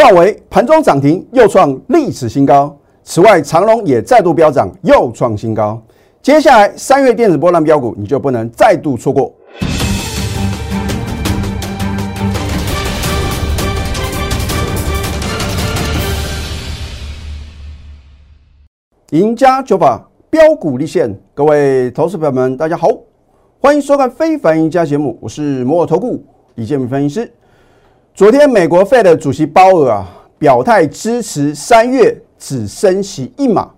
创维盘中涨停，又创历史新高。此外，长隆也再度飙涨，又创新高。接下来三月电子波浪标股，你就不能再度错过。赢家九法标股立现，各位投资朋友们，大家好，欢迎收看《非凡赢家》节目，我是摩尔投顾李建明分析师。昨天，美国费的主席鲍尔啊表态支持三月只升息一码，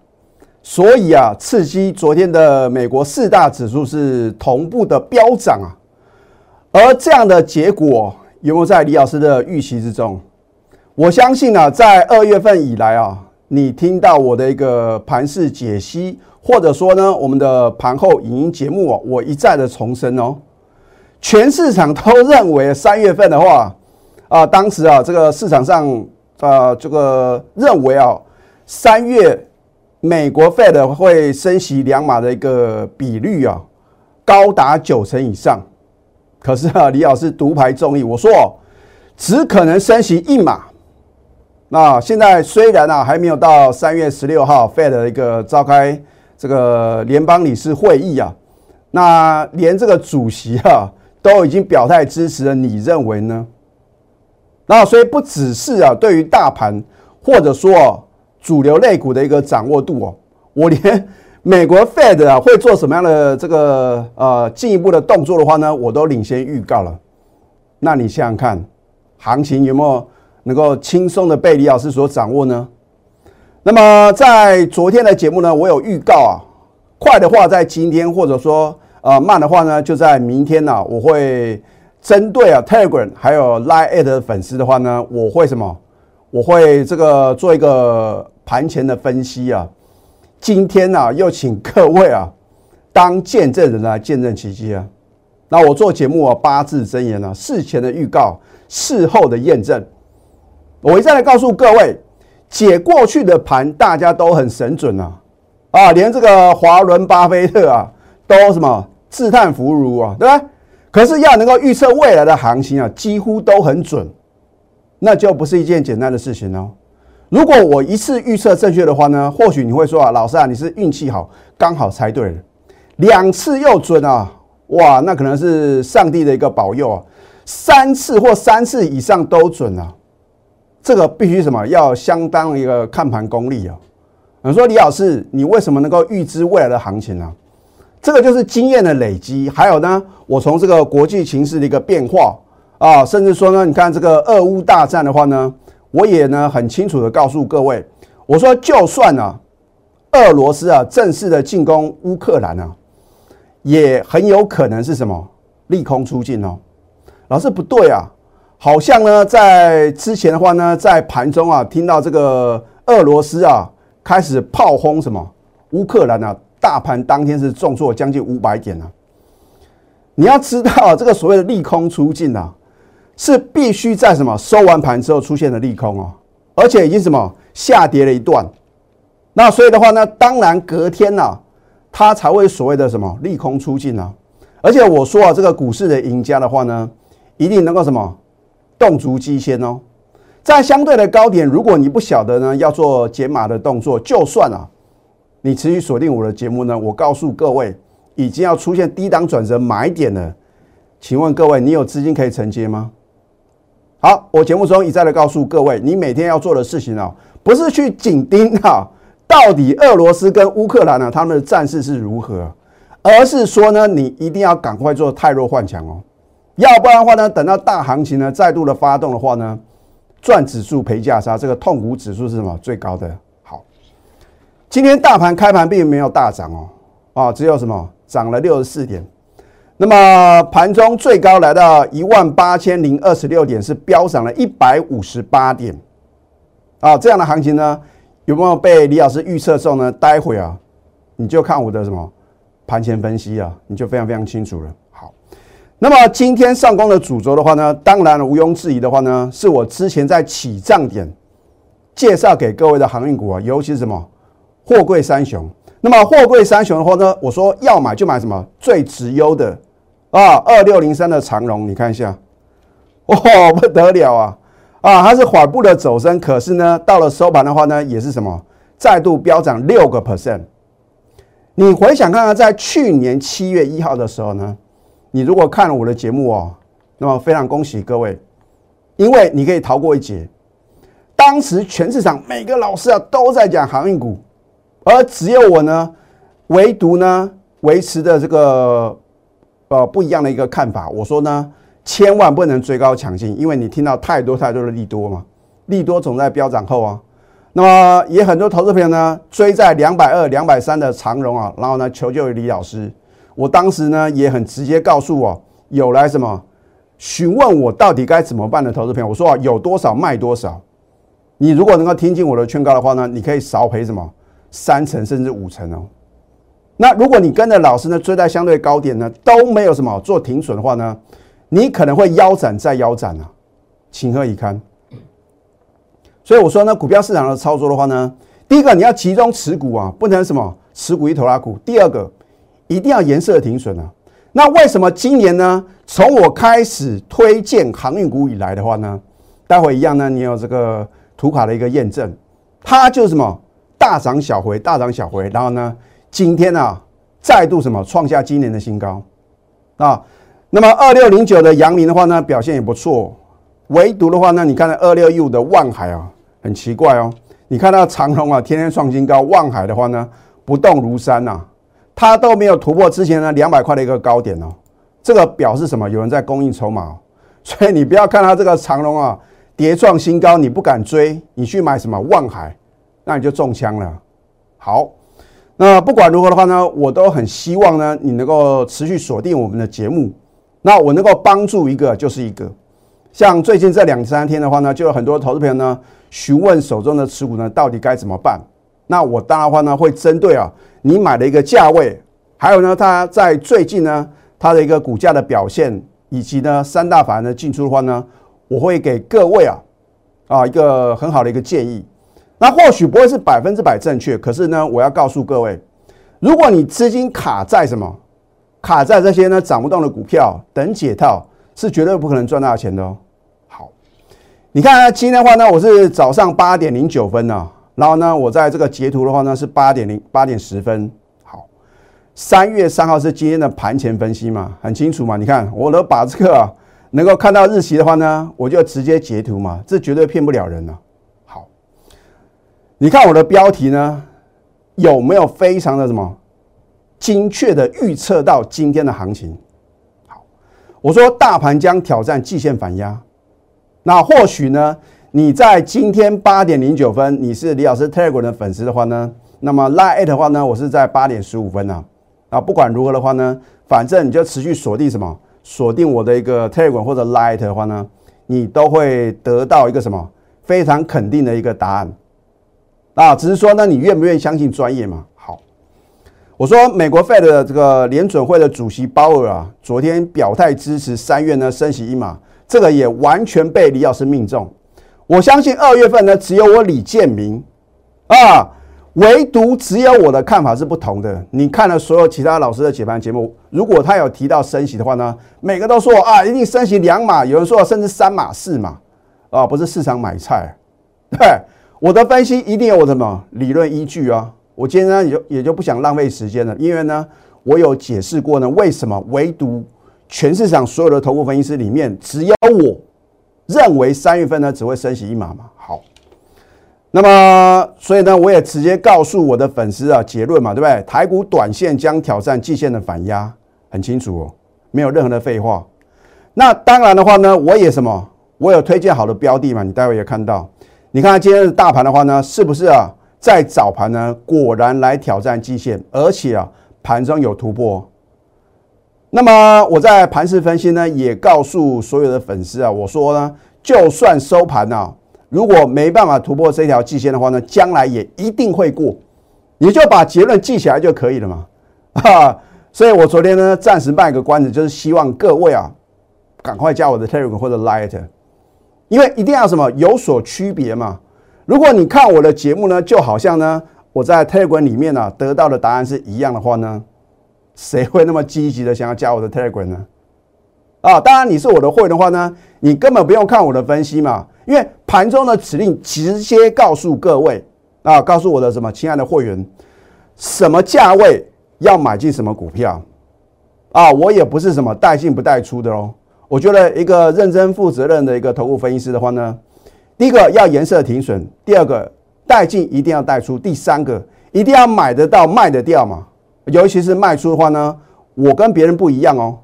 所以啊，刺激昨天的美国四大指数是同步的飙涨啊。而这样的结果有没有在李老师的预期之中？我相信呢，在二月份以来啊。你听到我的一个盘势解析，或者说呢，我们的盘后影音节目啊，我一再的重申哦，全市场都认为三月份的话啊，当时啊，这个市场上啊，这个认为啊，三月美国 Fed 会升息两码的一个比率啊，高达九成以上。可是啊，李老师独排众议，我说只可能升息一码。那现在虽然呢还没有到三月十六号 Fed 的一个召开这个联邦理事会议啊，那连这个主席啊都已经表态支持了，你认为呢？那所以不只是啊对于大盘或者说主流类股的一个掌握度哦，我连美国 Fed 啊会做什么样的这个呃进一步的动作的话呢，我都领先预告了。那你想想看，行情有没有？能够轻松的被李老师所掌握呢？那么在昨天的节目呢，我有预告啊，快的话在今天，或者说呃慢的话呢，就在明天呢，我会针对啊 Telegram 还有 Line 的粉丝的话呢，我会什么？我会这个做一个盘前的分析啊。今天呢，又请各位啊当见证人来见证奇迹啊。那我做节目啊，八字真言啊，事前的预告，事后的验证。我一再来告诉各位，解过去的盘，大家都很神准啊，啊，连这个华伦巴菲特啊，都什么自叹弗如啊，对吧？可是要能够预测未来的行情啊，几乎都很准，那就不是一件简单的事情哦。如果我一次预测正确的话呢，或许你会说啊，老师啊，你是运气好，刚好猜对了。两次又准啊，哇，那可能是上帝的一个保佑啊。三次或三次以上都准啊。这个必须什么？要相当一个看盘功力啊！你说李老师，你为什么能够预知未来的行情呢？这个就是经验的累积，还有呢，我从这个国际形势的一个变化啊，甚至说呢，你看这个俄乌大战的话呢，我也呢很清楚的告诉各位，我说就算呢，俄罗斯啊正式的进攻乌克兰啊，也很有可能是什么利空出尽哦。老师不对啊。好像呢，在之前的话呢，在盘中啊，听到这个俄罗斯啊开始炮轰什么乌克兰啊，大盘当天是重挫将近五百点啊。你要知道，这个所谓的利空出尽啊，是必须在什么收完盘之后出现的利空哦，而且已经什么下跌了一段。那所以的话呢，当然隔天呢，它才会所谓的什么利空出尽啊。而且我说啊，这个股市的赢家的话呢，一定能够什么。动足机先哦，在相对的高点，如果你不晓得呢，要做解码的动作，就算啊，你持续锁定我的节目呢，我告诉各位，已经要出现低档转折买点了。请问各位，你有资金可以承接吗？好，我节目中一再的告诉各位，你每天要做的事情啊，不是去紧盯啊，到底俄罗斯跟乌克兰呢，他们的战事是如何，而是说呢，你一定要赶快做太弱换强哦。要不然的话呢，等到大行情呢再度的发动的话呢，赚指数赔价差，这个痛苦指数是什么最高的？今天大盘开盘并没有大涨哦，啊，只有什么涨了六十四点，那么盘中最高来到一万八千零二十六点，是飙涨了一百五十八点，啊，这样的行情呢，有没有被李老师预测中呢？待会啊，你就看我的什么盘前分析啊，你就非常非常清楚了。好那么今天上攻的主轴的话呢，当然毋庸置疑的话呢，是我之前在起涨点介绍给各位的航运股啊，尤其是什么货柜三雄。那么货柜三雄的话呢，我说要买就买什么最直优的啊，二六零三的长荣，你看一下，哇，不得了啊！啊，它是缓步的走升，可是呢，到了收盘的话呢，也是什么？再度飙涨六个 percent。你回想看看，在去年七月一号的时候呢，你如果看了我的节目哦，那么非常恭喜各位，因为你可以逃过一劫。当时全市场每个老师啊都在讲航运股，而只有我呢，唯独呢维持的这个呃不一样的一个看法。我说呢，千万不能追高抢进，因为你听到太多太多的利多嘛，利多总在飙涨后啊。那么也很多投资朋友呢追在两百二、两百三的长荣啊，然后呢求救于李老师。我当时呢也很直接告诉我，有来什么询问我到底该怎么办的投资朋友，我说啊有多少卖多少。你如果能够听进我的劝告的话呢，你可以少赔什么三成甚至五成哦。那如果你跟着老师呢追在相对高点呢都没有什么做停损的话呢，你可能会腰斩再腰斩啊，情何以堪？所以我说呢，股票市场的操作的话呢，第一个你要集中持股啊，不能什么持股一头拉股。第二个，一定要颜色停损啊。那为什么今年呢？从我开始推荐航运股以来的话呢，待会一样呢，你有这个图卡的一个验证，它就是什么大涨小回，大涨小回，然后呢，今天呢再度什么创下今年的新高啊。那么二六零九的阳明的话呢，表现也不错。唯独的话呢，你看到二六一五的万海啊，很奇怪哦。你看到长隆啊，天天创新高，万海的话呢，不动如山呐，它都没有突破之前呢两百块的一个高点哦。这个表示什么？有人在供应筹码，所以你不要看它这个长隆啊，跌创新高，你不敢追，你去买什么万海，那你就中枪了。好，那不管如何的话呢，我都很希望呢，你能够持续锁定我们的节目，那我能够帮助一个就是一个。像最近这两三天的话呢，就有很多投资朋友呢询问手中的持股呢到底该怎么办。那我当然话呢会针对啊你买的一个价位，还有呢它在最近呢它的一个股价的表现，以及呢三大法人的进出的话呢，我会给各位啊啊一个很好的一个建议。那或许不会是百分之百正确，可是呢我要告诉各位，如果你资金卡在什么，卡在这些呢涨不动的股票等解套。是绝对不可能赚大钱的哦。好，你看今天的话呢，我是早上八点零九分呢，然后呢，我在这个截图的话呢是八点零八点十分。好，三月三号是今天的盘前分析嘛，很清楚嘛。你看，我都把这个能够看到日期的话呢，我就直接截图嘛，这绝对骗不了人了。你看我的标题呢，有没有非常的什么精确的预测到今天的行情？好我说大盘将挑战季线反压，那或许呢？你在今天八点零九分，你是李老师 Telegram 的粉丝的话呢，那么 Line 的话呢，我是在八点十五分呢。啊，不管如何的话呢，反正你就持续锁定什么，锁定我的一个 Telegram 或者 Light 的话呢，你都会得到一个什么非常肯定的一个答案。啊，只是说呢，你愿不愿意相信专业嘛？好我说，美国 Fed 的这个联准会的主席鲍尔啊，昨天表态支持三月呢升息一码，这个也完全被李老师命中。我相信二月份呢，只有我李建明啊，唯独只有我的看法是不同的。你看了所有其他老师的解盘节目，如果他有提到升息的话呢，每个都说啊，一定升息两码，有人说甚至三码四码啊，不是市场买菜。对，我的分析一定有我什么理论依据啊。我今天呢也就也就不想浪费时间了，因为呢，我有解释过呢，为什么唯独全市场所有的头部分析师里面，只有我认为三月份呢只会升息一码嘛。好，那么所以呢，我也直接告诉我的粉丝啊，结论嘛，对不对？台股短线将挑战季线的反压，很清楚哦，没有任何的废话。那当然的话呢，我也什么，我有推荐好的标的嘛，你待会也看到。你看今天的大盘的话呢，是不是啊？在早盘呢，果然来挑战季线，而且啊，盘中有突破。那么我在盘势分析呢，也告诉所有的粉丝啊，我说呢，就算收盘呢，如果没办法突破这条季线的话呢，将来也一定会过。你就把结论记起来就可以了嘛。哈，所以我昨天呢，暂时卖个关子，就是希望各位啊，赶快加我的 Telegram 或者 Light，因为一定要什么有所区别嘛。如果你看我的节目呢，就好像呢，我在 Telegram 里面呢得到的答案是一样的话呢，谁会那么积极的想要加我的 Telegram 呢？啊，当然你是我的会员的话呢，你根本不用看我的分析嘛，因为盘中的指令直接告诉各位啊，告诉我的什么亲爱的会员，什么价位要买进什么股票啊？我也不是什么带进不带出的哦。我觉得一个认真负责任的一个投顾分析师的话呢，第一个要颜色停损，第二个带进一定要带出，第三个一定要买得到卖得掉嘛。尤其是卖出的话呢，我跟别人不一样哦。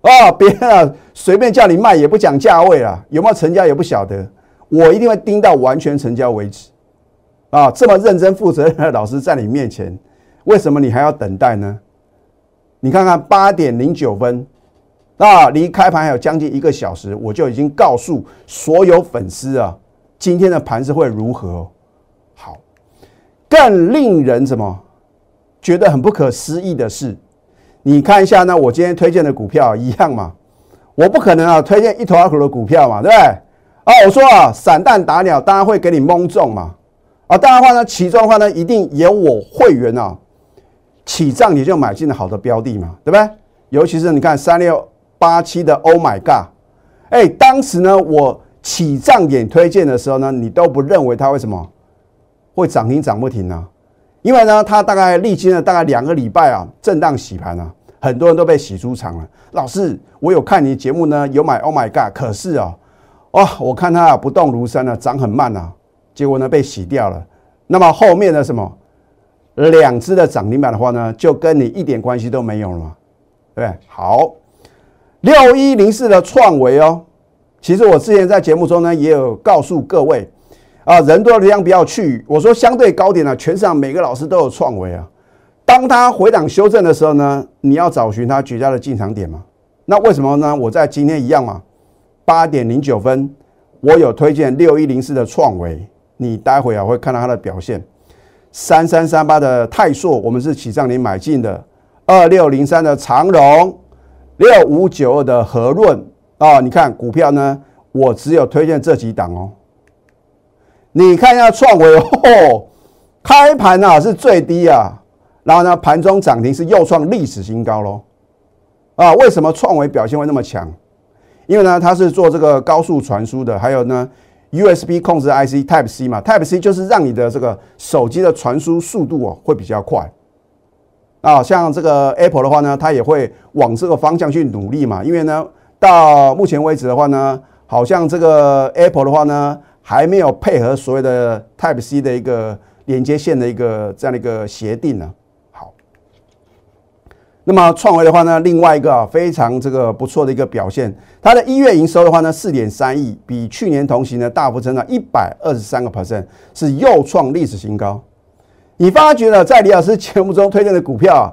啊，别人啊随便叫你卖也不讲价位啊，有没有成交也不晓得。我一定会盯到完全成交为止，啊，这么认真负责任的老师在你面前，为什么你还要等待呢？你看看八点零九分，啊，离开盘还有将近一个小时，我就已经告诉所有粉丝啊，今天的盘是会如何？好，更令人什么觉得很不可思议的是，你看一下呢，我今天推荐的股票一样嘛，我不可能啊推荐一头二股的股票嘛，对不对？啊，我说啊，散弹打鸟，当然会给你蒙中嘛。啊，当然话呢，其中的话呢，一定有我会员啊，起账你就买进了好的标的嘛，对不对？尤其是你看三六八七的 Oh my God，哎，当时呢，我起涨点推荐的时候呢，你都不认为它为什么会涨停涨不停呢？因为呢，它大概历经了大概两个礼拜啊，震荡洗盘啊，很多人都被洗出场了。老师，我有看你节目呢，有买 Oh my God，可是啊。哦，我看它啊不动如山了，涨很慢啊，结果呢被洗掉了。那么后面的什么两只的涨停板的话呢，就跟你一点关系都没有了嘛，对不对？好，六一零四的创维哦，其实我之前在节目中呢也有告诉各位啊，人多的地方不要去。我说相对高点呢，全市场每个老师都有创维啊。当它回档修正的时候呢，你要找寻它绝佳的进场点嘛。那为什么呢？我在今天一样嘛。八点零九分，我有推荐六一零四的创维，你待会啊会看到它的表现。三三三八的泰硕，我们是起涨你买进的。二六零三的长荣，六五九二的和润啊，你看股票呢，我只有推荐这几档哦。你看一下创维哦，开盘啊是最低啊，然后呢盘中涨停是又创历史新高喽。啊，为什么创维表现会那么强？因为呢，它是做这个高速传输的，还有呢，USB 控制 IC Type C 嘛，Type C 就是让你的这个手机的传输速度哦会比较快。啊，像这个 Apple 的话呢，它也会往这个方向去努力嘛。因为呢，到目前为止的话呢，好像这个 Apple 的话呢，还没有配合所谓的 Type C 的一个连接线的一个这样的一个协定呢。好那么创维的话呢，另外一个啊非常这个不错的一个表现，它的一月营收的话呢，四点三亿，比去年同期呢大幅增长一百二十三个 percent，是又创历史新高。你发觉了，在李老师节目中推荐的股票啊，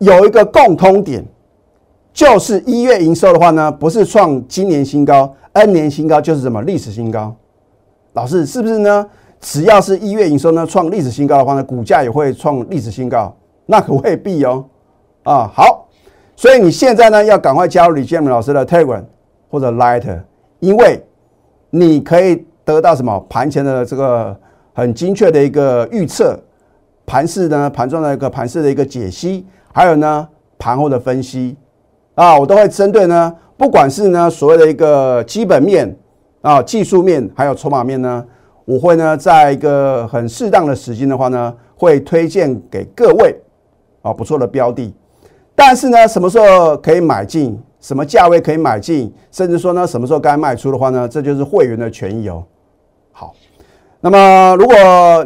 有一个共通点，就是一月营收的话呢，不是创今年新高，N 年新高，就是什么历史新高。老师是不是呢？只要是一月营收呢创历史新高的话呢，股价也会创历史新高，那可未必哦。啊，好，所以你现在呢要赶快加入李建明老师的 Telegram 或者 Light，因为你可以得到什么盘前的这个很精确的一个预测，盘市呢盘中的一个盘市的一个解析，还有呢盘后的分析啊，我都会针对呢，不管是呢所谓的一个基本面啊、技术面，还有筹码面呢，我会呢在一个很适当的时间的话呢，会推荐给各位啊不错的标的。但是呢，什么时候可以买进？什么价位可以买进？甚至说呢，什么时候该卖出的话呢？这就是会员的权益哦。那么如果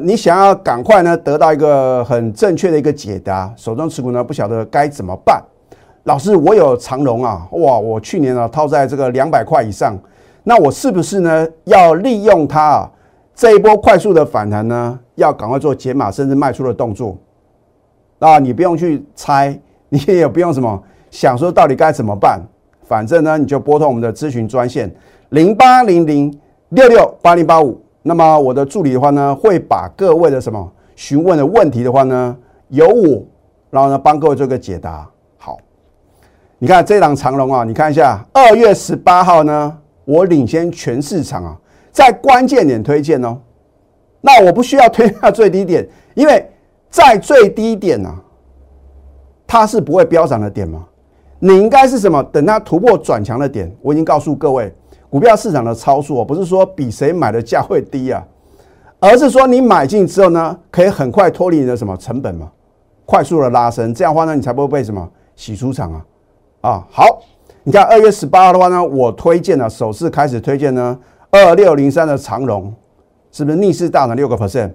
你想要赶快呢得到一个很正确的一个解答，手中持股呢不晓得该怎么办？老师，我有长龙啊，哇，我去年啊套在这个两百块以上，那我是不是呢要利用它啊这一波快速的反弹呢，要赶快做解码甚至卖出的动作？啊，你不用去猜。你也不用什么想说到底该怎么办，反正呢你就拨通我们的咨询专线零八零零六六八零八五。那么我的助理的话呢，会把各位的什么询问的问题的话呢，由我然后呢帮各位做个解答。好，你看这档长龙啊，你看一下二月十八号呢，我领先全市场啊，在关键点推荐哦。那我不需要推到最低点，因为在最低点呢。它是不会飙涨的点吗？你应该是什么？等它突破转强的点，我已经告诉各位，股票市场的操作不是说比谁买的价会低啊，而是说你买进之后呢，可以很快脱离你的什么成本嘛，快速的拉升，这样的话呢，你才不会被什么洗出场啊。啊，好，你看二月十八号的话呢，我推荐了首次开始推荐呢，二六零三的长荣，是不是逆势大涨六个 percent？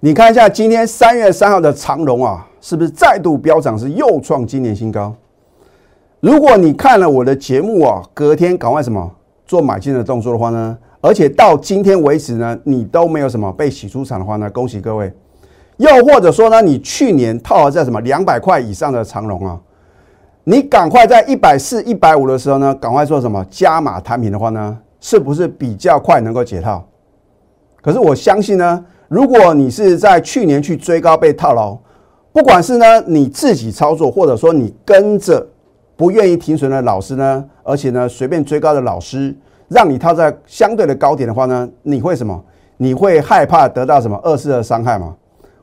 你看一下今天三月三号的长荣啊，是不是再度飙涨，是又创今年新高？如果你看了我的节目啊，隔天赶快什么做买进的动作的话呢，而且到今天为止呢，你都没有什么被洗出场的话呢，恭喜各位。又或者说呢，你去年套在什么两百块以上的长龙啊，你赶快在一百四、一百五的时候呢，赶快做什么加码摊平的话呢，是不是比较快能够解套？可是我相信呢。如果你是在去年去追高被套牢，不管是呢你自己操作，或者说你跟着不愿意停损的老师呢，而且呢随便追高的老师，让你套在相对的高点的话呢，你会什么？你会害怕得到什么二次的伤害吗？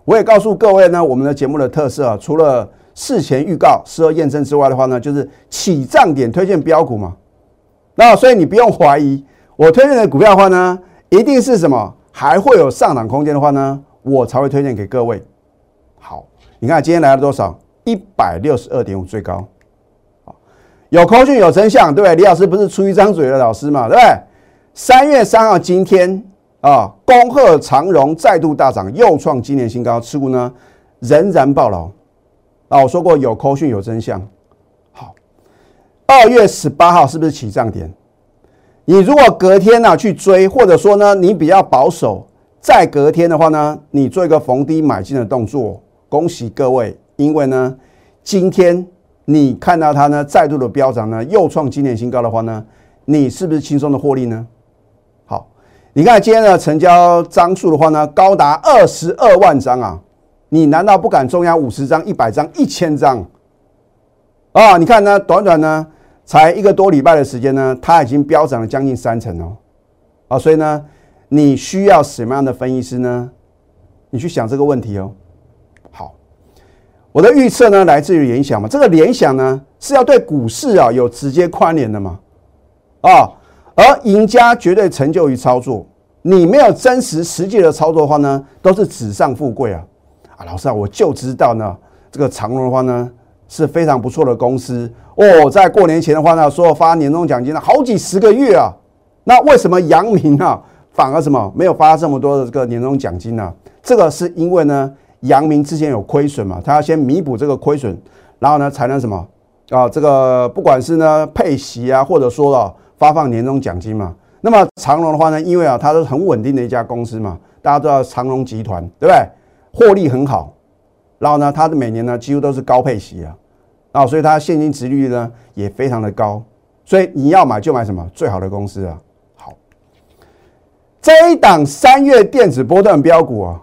我也告诉各位呢，我们的节目的特色啊，除了事前预告、事后验证之外的话呢，就是起涨点推荐标股嘛。那所以你不用怀疑，我推荐的股票的话呢，一定是什么？还会有上涨空间的话呢，我才会推荐给各位。好，你看今天来了多少？一百六十二点五最高。有空讯有真相，对不对？李老师不是出一张嘴的老师嘛，对不对？三月三号今天啊，恭贺长荣再度大涨，又创今年新高，持股呢仍然暴牢。啊，我说过有空讯有真相。好，二月十八号是不是起涨点？你如果隔天呢去追，或者说呢你比较保守，再隔天的话呢，你做一个逢低买进的动作，恭喜各位，因为呢今天你看到它呢再度的飙涨呢，又创今年新高的话呢，你是不是轻松的获利呢？好，你看今天的成交张数的话呢，高达二十二万张啊，你难道不敢重压五十张、一百张、一千张啊？你看呢，短短呢。才一个多礼拜的时间呢，它已经飙涨了将近三成哦，啊，所以呢，你需要什么样的分析师呢？你去想这个问题哦。我的预测呢，来自于联想嘛，这个联想呢是要对股市啊有直接关联的嘛，啊，而赢家绝对成就于操作，你没有真实实际的操作的话呢，都是纸上富贵啊，啊，老师啊，我就知道呢，这个长隆的话呢是非常不错的公司。哦，在过年前的话呢，说发年终奖金呢，好几十个月啊。那为什么阳明啊反而什么没有发这么多的这个年终奖金呢？这个是因为呢，阳明之前有亏损嘛，他要先弥补这个亏损，然后呢才能什么啊？这个不管是呢配息啊，或者说了发放年终奖金嘛。那么长隆的话呢，因为啊它是很稳定的一家公司嘛，大家都知道长隆集团对不对？获利很好，然后呢，它的每年呢几乎都是高配息啊。啊，所以它现金值率呢也非常的高，所以你要买就买什么最好的公司啊。好，这一档三月电子波段标股啊，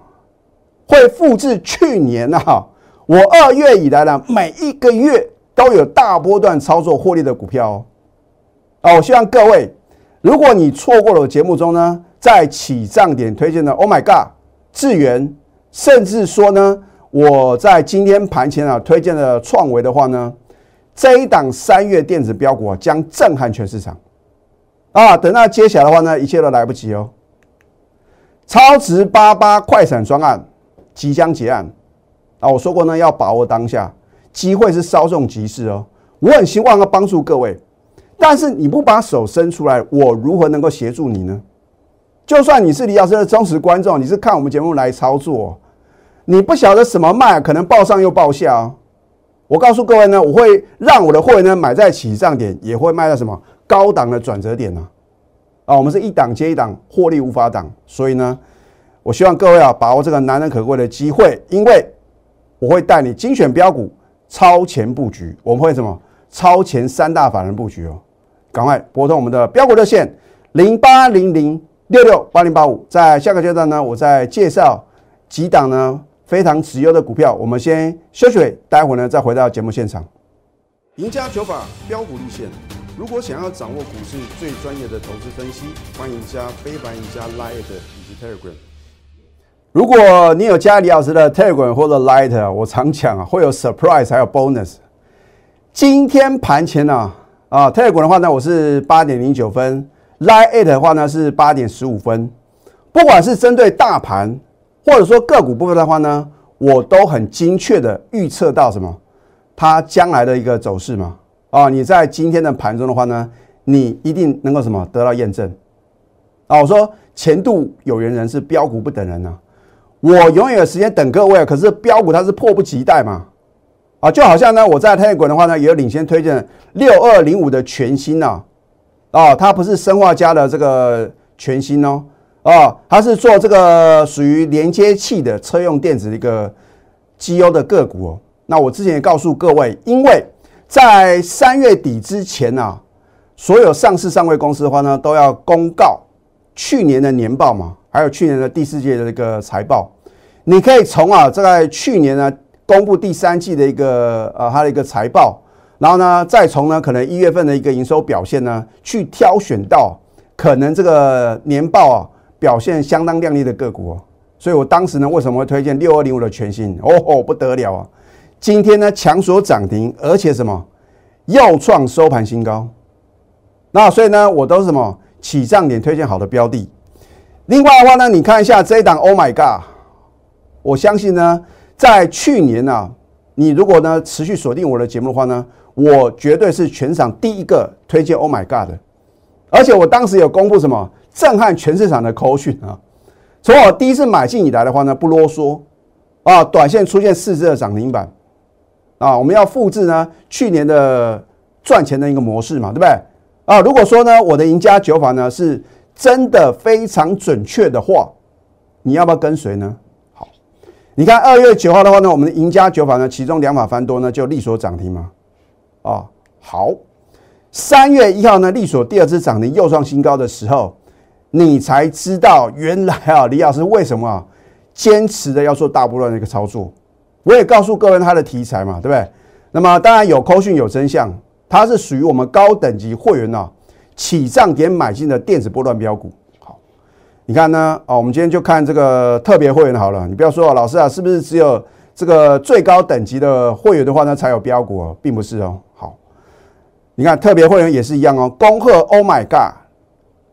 会复制去年啊，我二月以来呢每一个月都有大波段操作获利的股票哦。啊，我希望各位，如果你错过了我节目中呢在起涨点推荐的，Oh my God，智源，甚至说呢。我在今天盘前啊推荐的创维的话呢，这一档三月电子标股啊将震撼全市场啊！等到接下来的话呢，一切都来不及哦。超值八八快闪专案即将结案啊！我说过呢，要把握当下机会是稍纵即逝哦。我很希望要帮助各位，但是你不把手伸出来，我如何能够协助你呢？就算你是李老师的忠实观众，你是看我们节目来操作。你不晓得什么卖，可能报上又报下哦。我告诉各位呢，我会让我的会员呢买在起涨点，也会卖在什么高档的转折点呢？啊，我们是一档接一档，获利无法挡。所以呢，我希望各位啊把握这个难能可贵的机会，因为我会带你精选标股，超前布局。我们会什么超前三大法人布局哦？赶快拨通我们的标股热线零八零零六六八零八五。在下个阶段呢，我再介绍几档呢。非常持优的股票，我们先休息，待会呢再回到节目现场。赢家九法标股立线，如果想要掌握股市最专业的投资分析，欢迎加非凡、赢家 Light 以及 Telegram。如果你有加李老师的 Telegram 或者 Light，我常讲啊，会有 surprise 还有 bonus。今天盘前呢，啊啊，Telegram 的话呢，我是八点零九分，Line Eight 的话呢是八点十五分。不管是针对大盘，或者说个股部分的话呢，我都很精确的预测到什么，它将来的一个走势嘛。啊，你在今天的盘中的话呢，你一定能够什么得到验证。啊，我说前度有缘人是标股不等人呐，我永远有时间等各位，可是标股它是迫不及待嘛。啊，就好像呢，我在泰国的话呢，也有领先推荐六二零五的全新呐，啊，它不是生化家的这个全新哦，哦，它是做这个属于连接器的车用电子的一个绩优的个股哦。那我之前也告诉各位，因为在三月底之前呢，所有上市上位公司的话呢，都要公告去年的年报嘛，还有去年的第四届的这个财报，你可以从啊，在去年呢。公布第三季的一个呃，它的一个财报，然后呢，再从呢可能一月份的一个营收表现呢，去挑选到可能这个年报啊表现相当亮丽的个股哦。所以我当时呢，为什么会推荐六二零五的全新？哦，不得了啊！今天呢强所涨停，而且什么又创收盘新高。那所以呢，我都是什么起涨点推荐好的标的。另外的话呢，你看一下这一档，Oh my God！我相信呢。在去年呢，你如果呢持续锁定我的节目的话呢，我绝对是全场第一个推荐 Oh my God 的，而且我当时有公布什么震撼全市场的口讯啊！从我第一次买进以来的话呢，不啰嗦啊，短线出现四只的涨停板啊，我们要复制呢去年的赚钱的一个模式嘛，对不对？啊，如果说呢我的赢家九法呢是真的非常准确的话，你要不要跟随呢？你看二月九号的话呢，我们的赢家九法呢，其中两法翻多呢就利索涨停嘛，啊好，三月一号呢利索第二次涨停又创新高的时候，你才知道原来啊李老师为什么坚持的要做大波段的一个操作。我也告诉各位他的题材嘛，对不对？那么当然有扣讯有真相，它是属于我们高等级会员呢起涨点买进的电子波段标股。你看呢？哦，我们今天就看这个特别会员好了。你不要说老师啊，是不是只有这个最高等级的会员的话呢才有标股哦？并不是哦。好，你看特别会员也是一样哦。恭贺 Oh my God，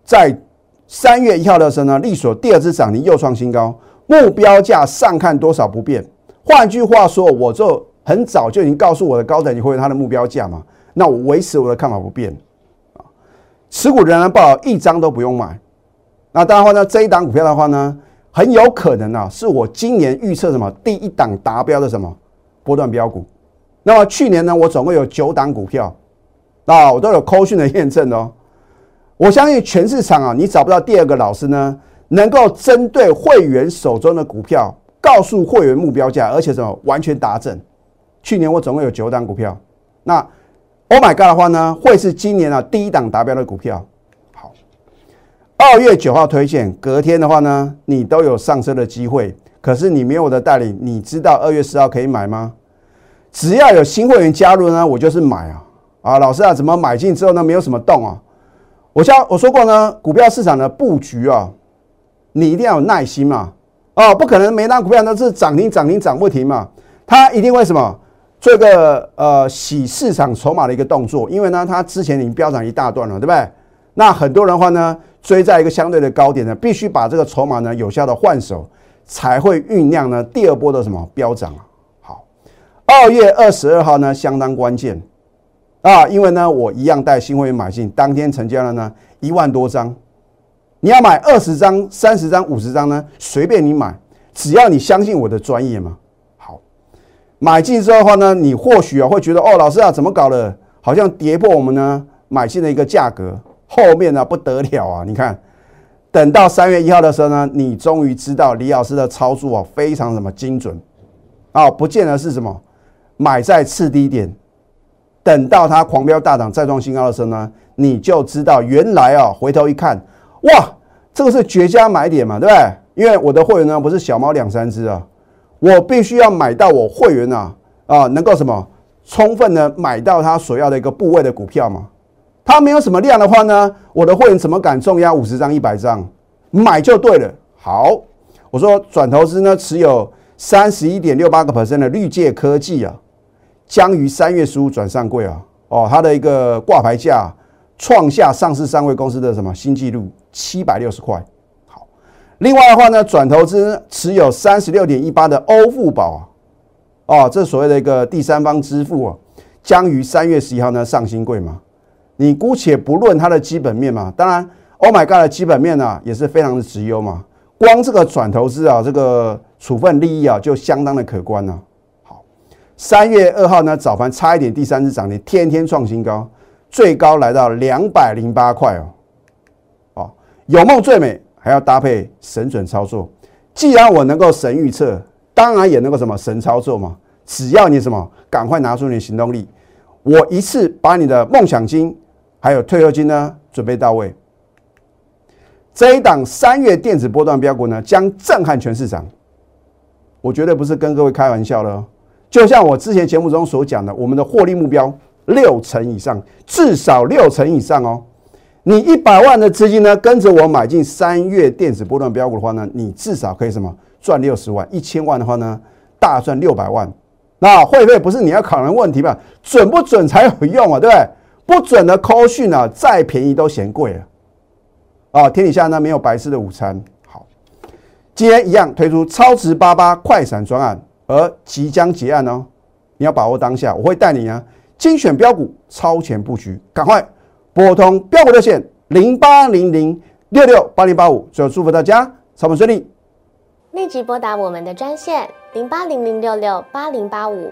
在三月一号的时候呢，利索第二次涨停又创新高，目标价上看多少不变。换句话说，我就很早就已经告诉我的高等级会员他的目标价嘛。那我维持我的看法不变啊，持股仍然报一张都不用买。那当然话呢，这一档股票的话呢，很有可能啊，是我今年预测什么第一档达标的什么波段标股。那么去年呢，我总共有九档股票，啊，我都有扣讯的验证哦。我相信全市场啊，你找不到第二个老师呢，能够针对会员手中的股票，告诉会员目标价，而且什么完全达证。去年我总共有九档股票，那 Oh my God 的话呢，会是今年啊第一档达标的股票。二月九号推荐，隔天的话呢，你都有上车的机会。可是你没有我的带领，你知道二月十号可以买吗？只要有新会员加入呢，我就是买啊！啊，老师啊，怎么买进之后呢，没有什么动啊？我教我说过呢，股票市场的布局啊，你一定要有耐心嘛！哦，不可能每单股票都是涨停涨停涨不停嘛，它一定会什么做一个呃洗市场筹码的一个动作，因为呢，它之前已经飙涨一大段了，对不对？那很多人的话呢？追在一个相对的高点呢，必须把这个筹码呢有效的换手，才会酝酿呢第二波的什么飙涨啊。好，二月二十二号呢相当关键啊，因为呢我一样带新会员买进，当天成交了呢一万多张。你要买二十张、三十张、五十张呢，随便你买，只要你相信我的专业嘛。好，买进之后的话呢，你或许啊会觉得哦，老师啊怎么搞的？好像跌破我们呢买进的一个价格。后面呢不得了啊！你看，等到三月一号的时候呢，你终于知道李老师的操作啊非常什么精准啊，不见得是什么买在次低点，等到它狂飙大涨再创新高的时候呢，你就知道原来啊回头一看，哇，这个是绝佳买点嘛，对不对？因为我的会员呢不是小猫两三只啊，我必须要买到我会员啊啊能够什么充分的买到他所要的一个部位的股票嘛。它没有什么量的话呢，我的会员怎么敢重压五十张、一百张买就对了。好，我说转投资呢，持有三十一点六八个 percent 的绿界科技啊，将于三月十五转上柜啊。哦，它的一个挂牌价创下上市三位公司的什么新纪录，七百六十块。好，另外的话呢，转投资持有三十六点一八的欧付宝啊，哦，这所谓的一个第三方支付啊，将于三月十一号呢上新柜嘛。你姑且不论它的基本面嘛，当然，Oh my God 的基本面呢也是非常的直优嘛。光这个转投资啊，这个处分利益啊，就相当的可观了。好，三月二号呢早盘差一点第三次涨停，天天创新高，最高来到两百零八块哦。哦，有梦最美，还要搭配神准操作。既然我能够神预测，当然也能够什么神操作嘛。只要你什么，赶快拿出你的行动力，我一次把你的梦想金。还有退休金呢，准备到位。这一档三月电子波段标股呢，将震撼全市场。我绝对不是跟各位开玩笑的，就像我之前节目中所讲的，我们的获利目标六成以上，至少六成以上哦。你一百万的资金呢，跟着我买进三月电子波段标股的话呢，你至少可以什么赚六十万？一千万的话呢，大赚六百万。那会不会不是你要考量问题吧？准不准才有用啊，对不对？不准的扣讯呢，再便宜都嫌贵了啊！天底下呢没有白吃的午餐。好，今天一样推出超值八八快闪专案，而即将结案哦。你要把握当下，我会带你啊精选标股，超前布局，赶快拨通标股热线零八零零六六八零八五。最后祝福大家操盘顺利，立即拨打我们的专线零八零零六六八零八五。